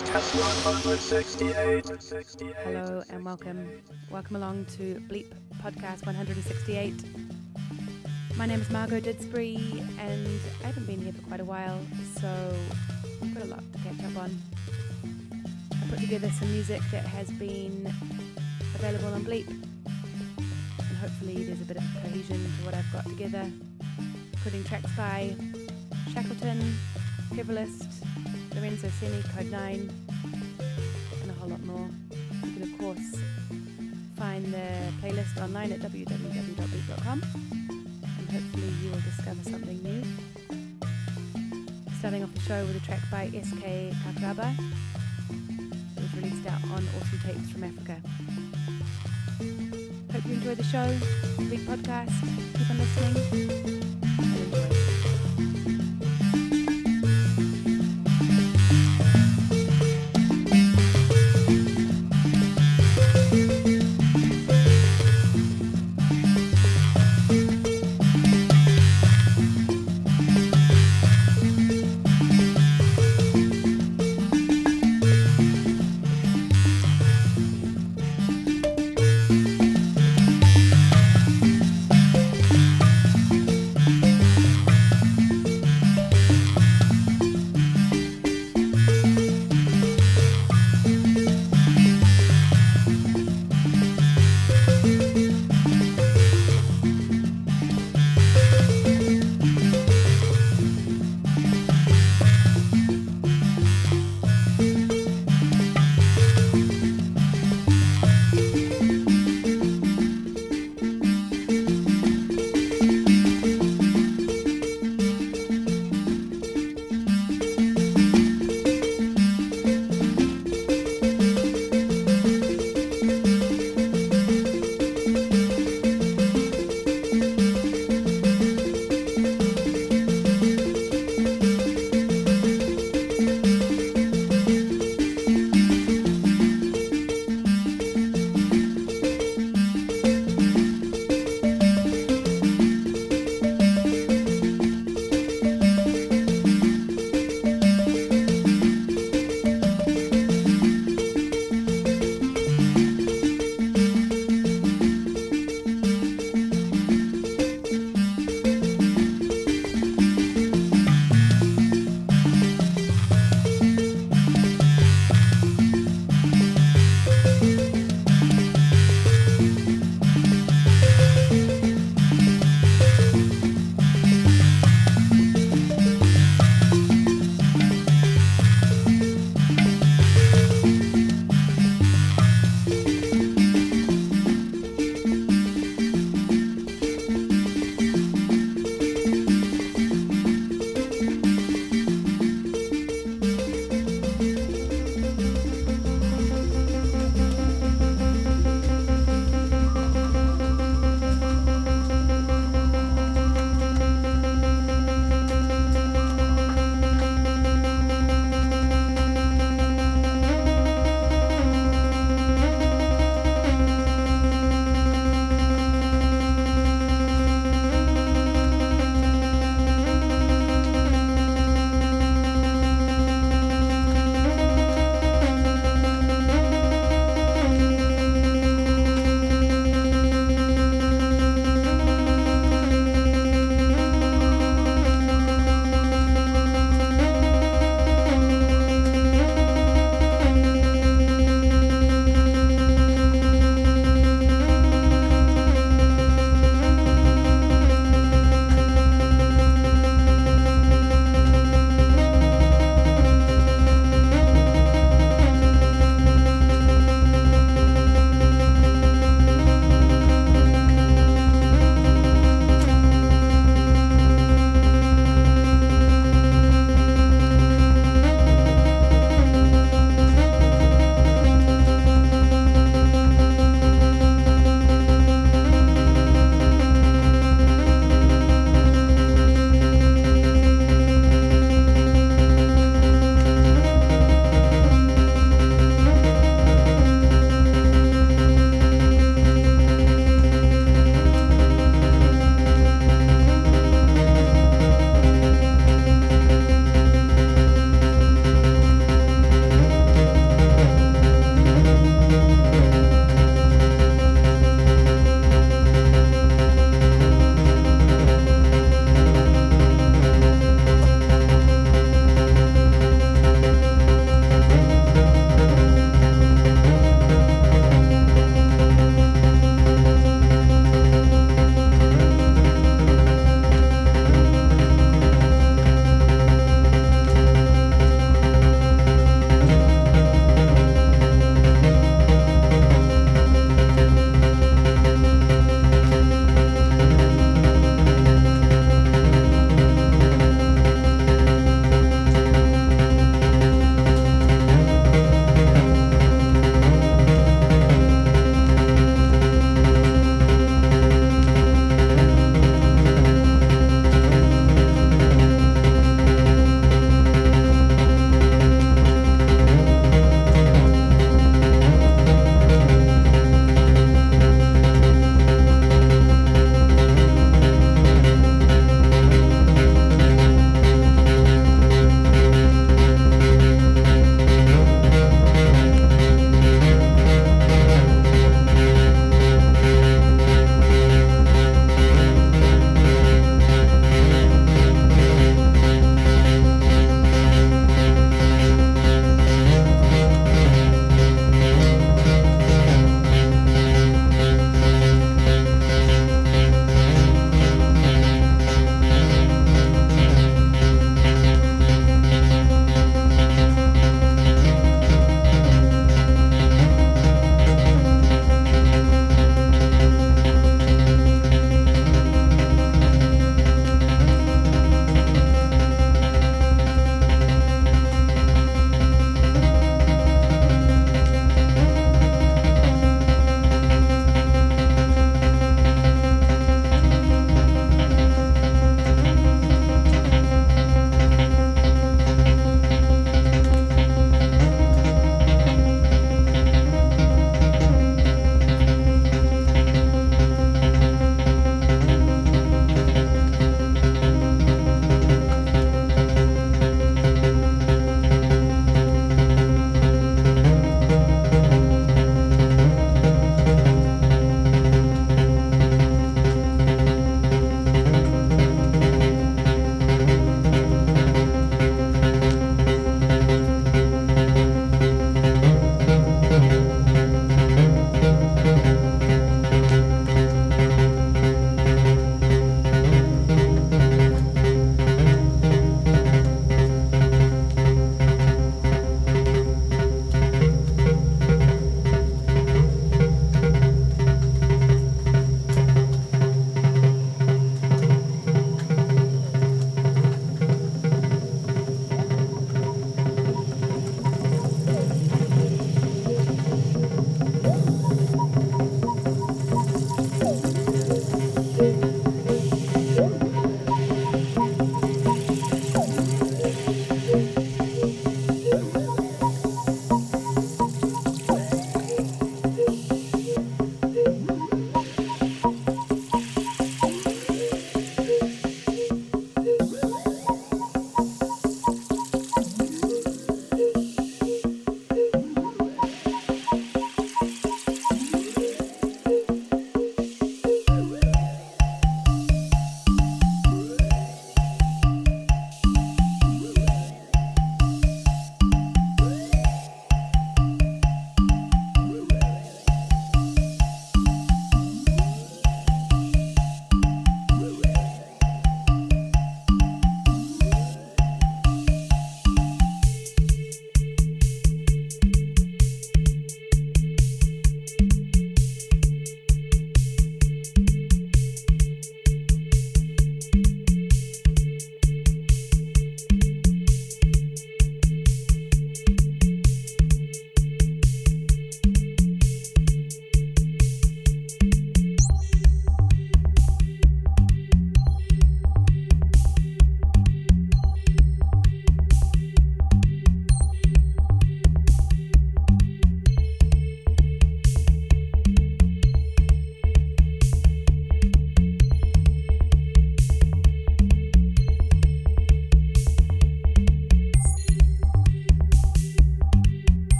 Podcast 168. Hello and welcome. Welcome along to Bleep Podcast 168. My name is Margot Didsbury and I haven't been here for quite a while, so I've got a lot to catch up on. I put together some music that has been available on Bleep, and hopefully there's a bit of cohesion to what I've got together, including tracks by Shackleton, Heverlist, Lorenzo Senni, Code 9, and a whole lot more. You can, of course, find the playlist online at www.bleep.com and hopefully you will discover something new. Starting off the show with a track by SK Kakraba. It was released out on Awesome Tapes from Africa. Hope you enjoy the show, big podcast. Keep on listening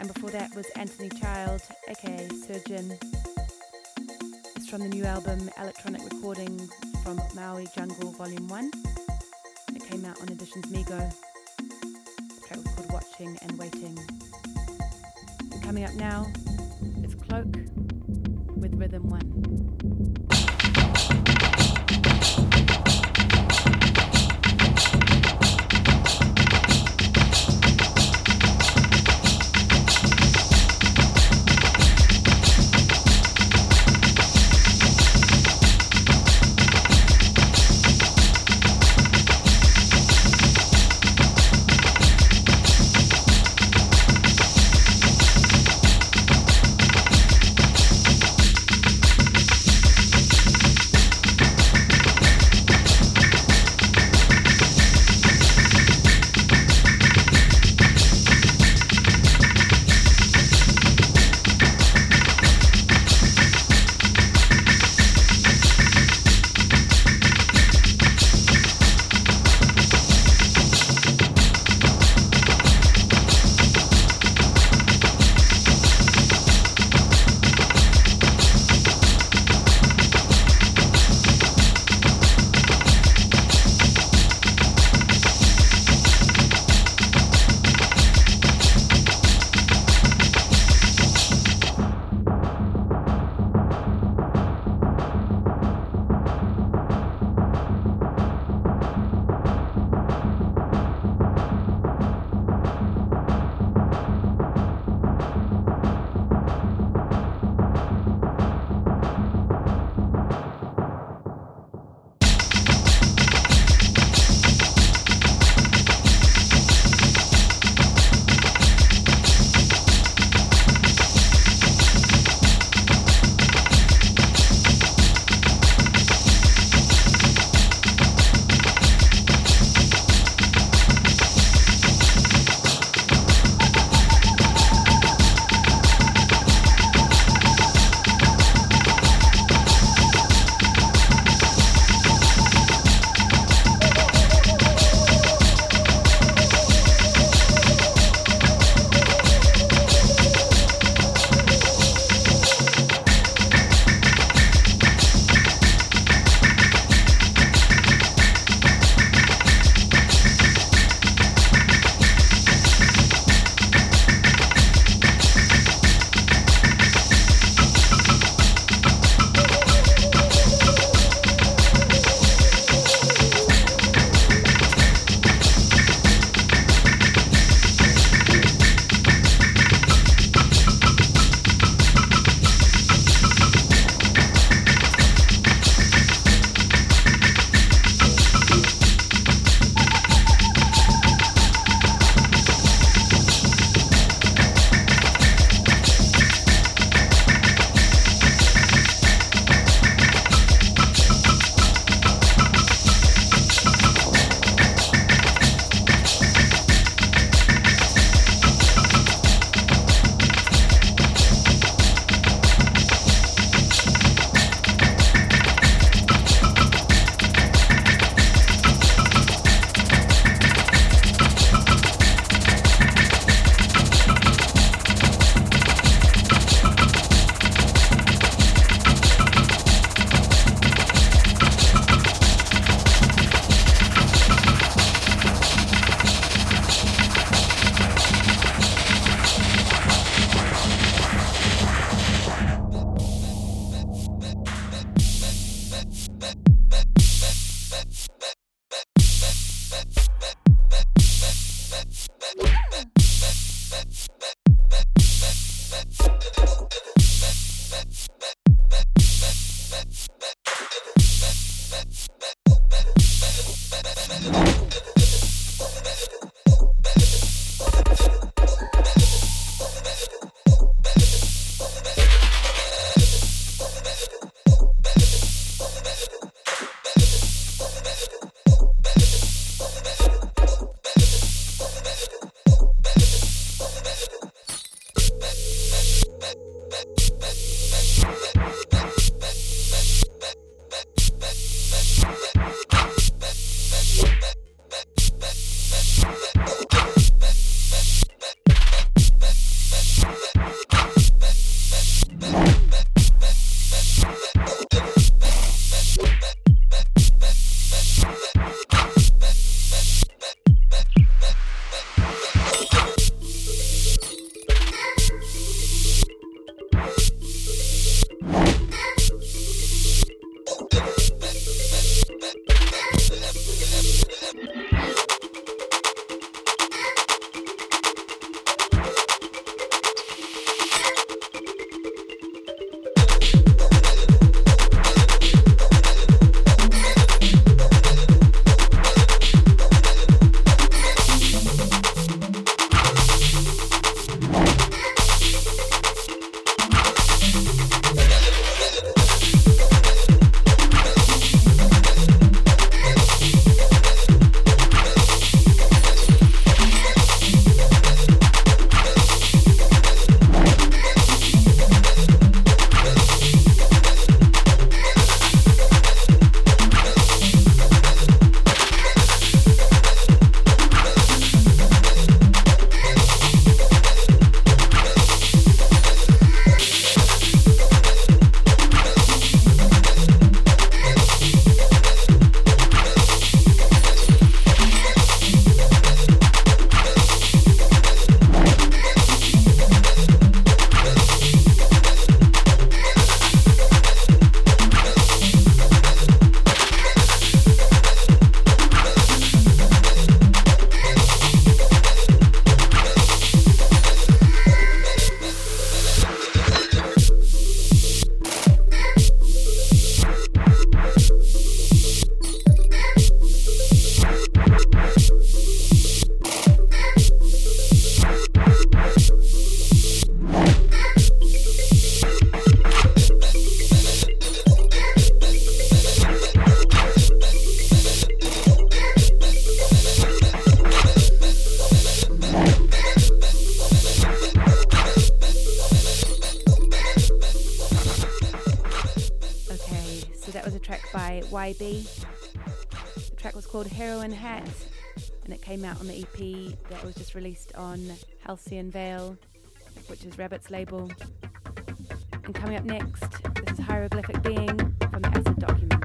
And before that was Anthony Child, aka Surgeon. It's from the new album Electronic Recording from Maui Jungle Volume 1. It came out on Editions Mego. The track was called Watching and Waiting. And coming up now is Cloak with Rhythm 1. YB. The track was called Heroin Hat and it came out on the EP that was just released on Halcyon Veil, which is Rabbit's label. And coming up next, this is Hieroglyphic Being from the Acid Documents.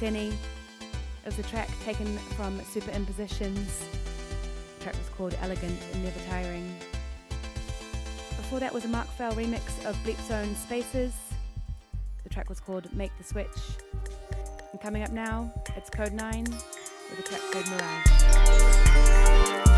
Senni. It was a track taken from Superimpositions. The track was called Elegant and Never Tiring. Before that was a Mark Fell remix of Bleep Zone Spaces. The track was called Make the Switch. And coming up now, it's Kode9 with a track called Mirage.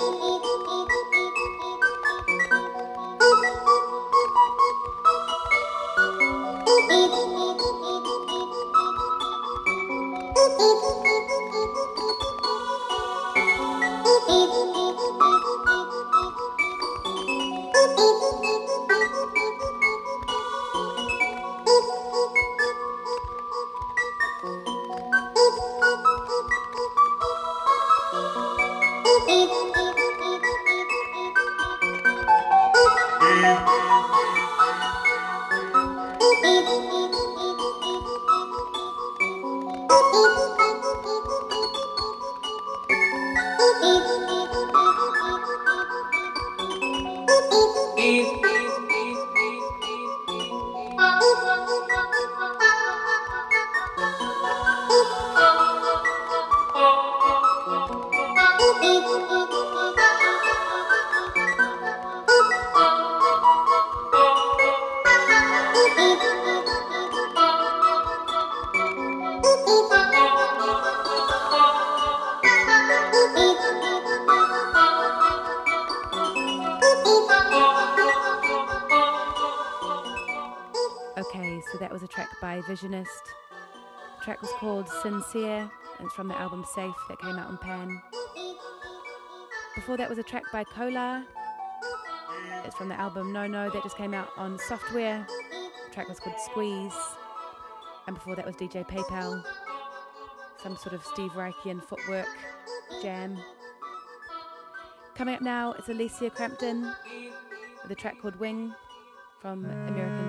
Visionist. Sincere, and it's from the album Safe that came out on PAN. Before that was a track by Co La. It's from the album No No that just came out on Software. The track was called Squeeze. And before that was DJ PayPal. Some sort of Steve Reichian footwork jam. Coming up now, it's Elysia Crampton with a track called Wing from American